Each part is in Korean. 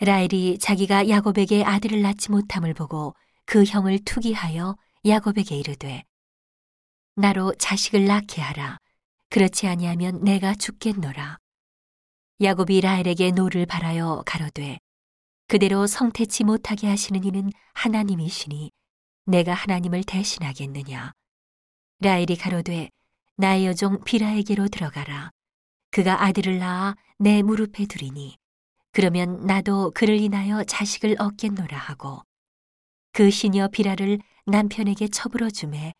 라헬이 자기가 야곱에게 아들을 낳지 못함을 보고 그 형을 투기하여 야곱에게 이르되 나로 자식을 낳게 하라. 그렇지 아니하면 내가 죽겠노라. 야곱이 라헬에게 노를 발하여 가로되 그대로 성태치 못하게 하시는 이는 하나님이시니 내가 하나님을 대신하겠느냐? 라헬이 가로되 나의 여종 빌하에게로 들어가라. 그가 아들을 낳아 내 무릎에 두리니 그러면 나도 그를 인하여 자식을 얻겠노라 하고 그 시녀 비라를 남편에게 처불어 주매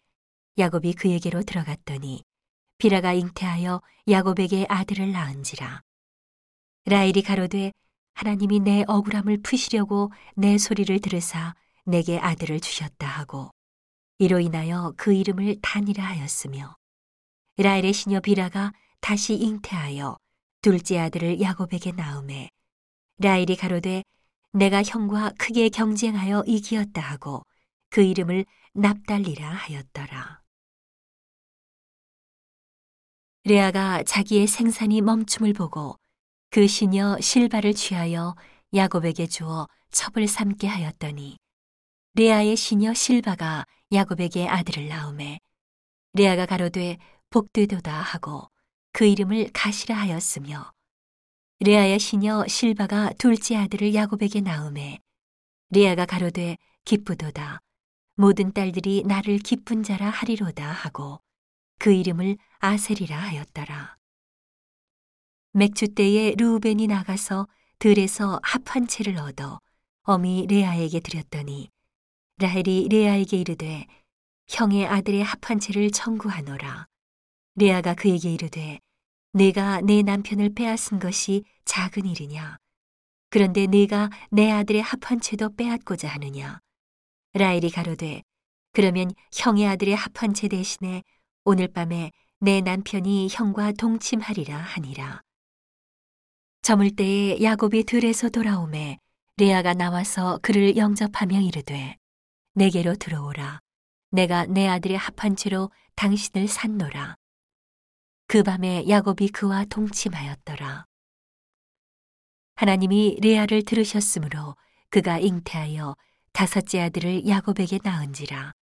야곱이 그에게로 들어갔더니 비라가 잉태하여 야곱에게 아들을 낳은지라. 라헬이 가로되 하나님이 내 억울함을 푸시려고 내 소리를 들으사 내게 아들을 주셨다 하고 이로 인하여 그 이름을 단이라 하였으며 라헬의 시녀 비라가 다시 잉태하여 둘째 아들을 야곱에게 낳음에 라헬이 가로되 내가 형과 크게 경쟁하여 이기었다 하고 그 이름을 납달리라 하였더라. 레아가 자기의 생산이 멈춤을 보고 그 시녀 실바를 취하여 야곱에게 주어 첩을 삼게 하였더니 레아의 시녀 실바가 야곱에게 아들을 낳음에 레아가 가로되 복되도다 하고 그 이름을 가시라 하였으며 레아의 시녀 실바가 둘째 아들을 야곱에게 낳음에 레아가 가로되 기쁘도다 모든 딸들이 나를 기쁜 자라 하리로다 하고 그 이름을 아셀이라 하였더라. 맥주 때에 루벤이 나가서 들에서 합한 채를 얻어 어미 레아에게 드렸더니 라헬이 레아에게 이르되 형의 아들의 합한 채를 청구하노라. 레아가 그에게 이르되 내가 내 남편을 빼앗은 것이 작은 일이냐? 그런데 내가 내 아들의 합한 채도 빼앗고자 하느냐? 라헬이 가로되 그러면 형의 아들의 합한 채 대신에 오늘 밤에 내 남편이 형과 동침하리라 하니라. 저물 때에 야곱이 들에서 돌아오매 레아가 나와서 그를 영접하며 이르되 내게로 들어오라. 내가 내 아들의 합한 채로 당신을 산노라. 그 밤에 야곱이 그와 동침하였더라. 하나님이 레아를 들으셨으므로 그가 잉태하여 다섯째 아들을 야곱에게 낳은지라.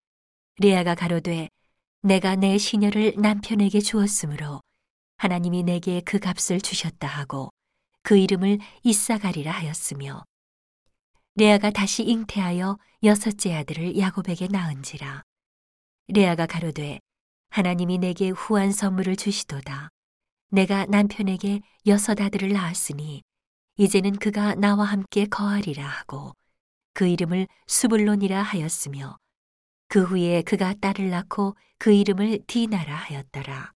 레아가 가로되 내가 내 시녀를 남편에게 주었으므로 하나님이 내게 그 값을 주셨다 하고 그 이름을 이사가리라 하였으며 레아가 다시 잉태하여 여섯째 아들을 야곱에게 낳은지라. 레아가 가로되 하나님이 내게 후한 선물을 주시도다. 내가 남편에게 여섯 아들을 낳았으니 이제는 그가 나와 함께 거하리라 하고 그 이름을 수불론이라 하였으며 그 후에 그가 딸을 낳고 그 이름을 디나라 하였더라.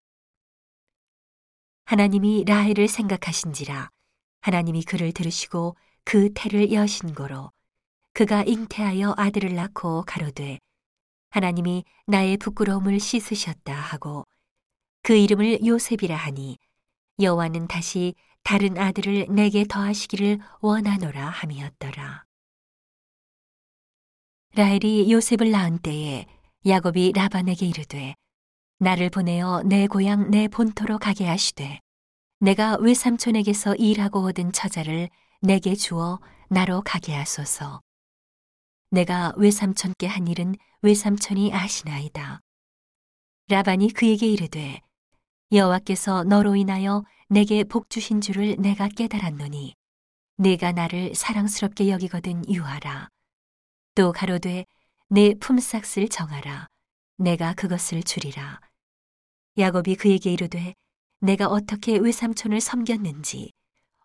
하나님이 라헬을 생각하신지라 하나님이 그를 들으시고 그 태를 여신 거로 그가 잉태하여 아들을 낳고 가로되 하나님이 나의 부끄러움을 씻으셨다 하고 그 이름을 요셉이라 하니 여호와는 다시 다른 아들을 내게 더하시기를 원하노라 함이었더라. 라헬이 요셉을 낳은 때에 야곱이 라반에게 이르되 나를 보내어 내 고향 내 본토로 가게 하시되 내가 외삼촌에게서 일하고 얻은 처자를 내게 주어 나로 가게 하소서. 내가 외삼촌께 한 일은 외삼촌이 아시나이다. 라반이 그에게 이르되 여호와께서 너로 인하여 내게 복 주신 줄을 내가 깨달았노니 내가 나를 사랑스럽게 여기거든 유하라. 또 가로되 내 품삯을 정하라. 내가 그것을 주리라. 야곱이 그에게 이르되 내가 어떻게 외삼촌을 섬겼는지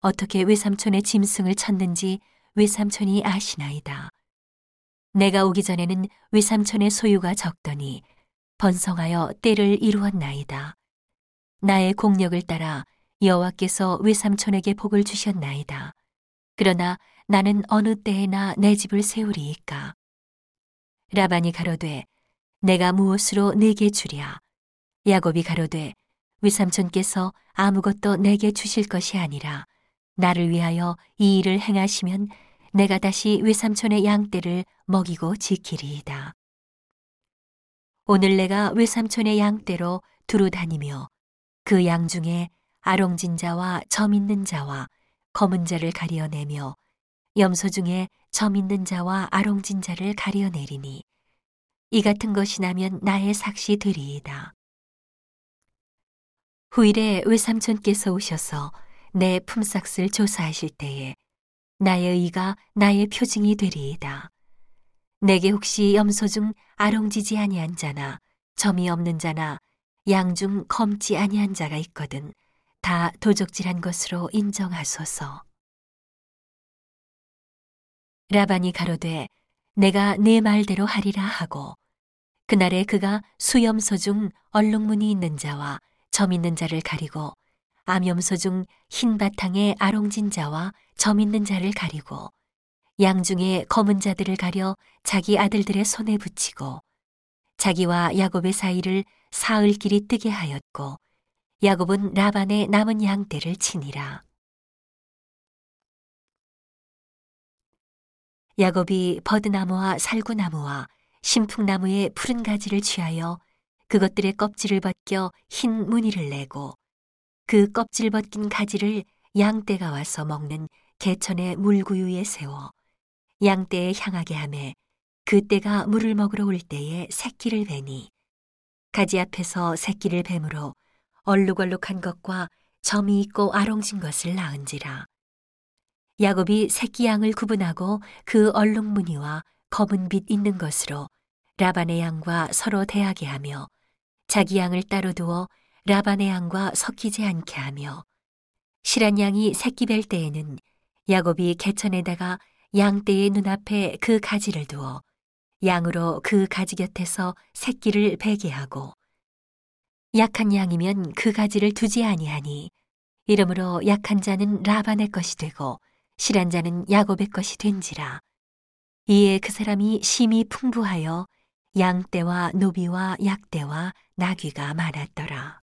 어떻게 외삼촌의 짐승을 쳤는지 외삼촌이 아시나이다. 내가 오기 전에는 외삼촌의 소유가 적더니 번성하여 때를 이루었나이다. 나의 공력을 따라 여호와께서 외삼촌에게 복을 주셨나이다. 그러나 나는 어느 때에나 내 집을 세우리이까. 라반이 가로되 내가 무엇으로 내게 주랴. 야곱이 가로되 외삼촌께서 아무것도 내게 주실 것이 아니라 나를 위하여 이 일을 행하시면 내가 다시 외삼촌의 양떼를 먹이고 지키리이다. 오늘 내가 외삼촌의 양떼로 두루 다니며 그 양 중에 아롱진 자와 점 있는 자와 검은 자를 가려내며 염소 중에 점 있는 자와 아롱진 자를 가려내리니 이 같은 것이 나면 나의 삭시 되리이다. 후일에 외삼촌께서 오셔서 내 품삯을 조사하실 때에 나의 의가 나의 표징이 되리이다. 내게 혹시 염소 중 아롱지지 아니한 자나 점이 없는 자나 양 중 검지 아니한 자가 있거든 다 도적질한 것으로 인정하소서. 라반이 가로되 내가 네 말대로 하리라 하고 그날에 그가 수염소 중 얼룩무늬 있는 자와 점 있는 자를 가리고 암염소 중 흰 바탕에 아롱진 자와 점 있는 자를 가리고 양 중에 검은 자들을 가려 자기 아들들의 손에 붙이고 자기와 야곱의 사이를 사흘 길이 뜨게 하였고 야곱은 라반의 남은 양떼를 치니라. 야곱이 버드나무와 살구나무와 신풍나무의 푸른 가지를 취하여 그것들의 껍질을 벗겨 흰 무늬를 내고 그 껍질 벗긴 가지를 양떼가 와서 먹는 개천의 물구유에 세워 양떼에 향하게 하매 그 떼가 물을 먹으러 올 때에 새끼를 베니 가지 앞에서 새끼를 뱀으로 얼룩얼룩한 것과 점이 있고 아롱진 것을 낳은지라. 야곱이 새끼 양을 구분하고 그 얼룩 무늬와 검은 빛 있는 것으로 라반의 양과 서로 대하게 하며 자기 양을 따로 두어 라반의 양과 섞이지 않게 하며 실한 양이 새끼 뵐 때에는 야곱이 개천에다가 양떼의 눈앞에 그 가지를 두어 양으로 그 가지 곁에서 새끼를 베게 하고 약한 양이면 그 가지를 두지 아니하니 이러므로 약한 자는 라반의 것이 되고 실한 자는 야곱의 것이 된지라 이에 그 사람이 심히 풍부하여 양떼와 노비와 약떼와 나귀가 많았더라.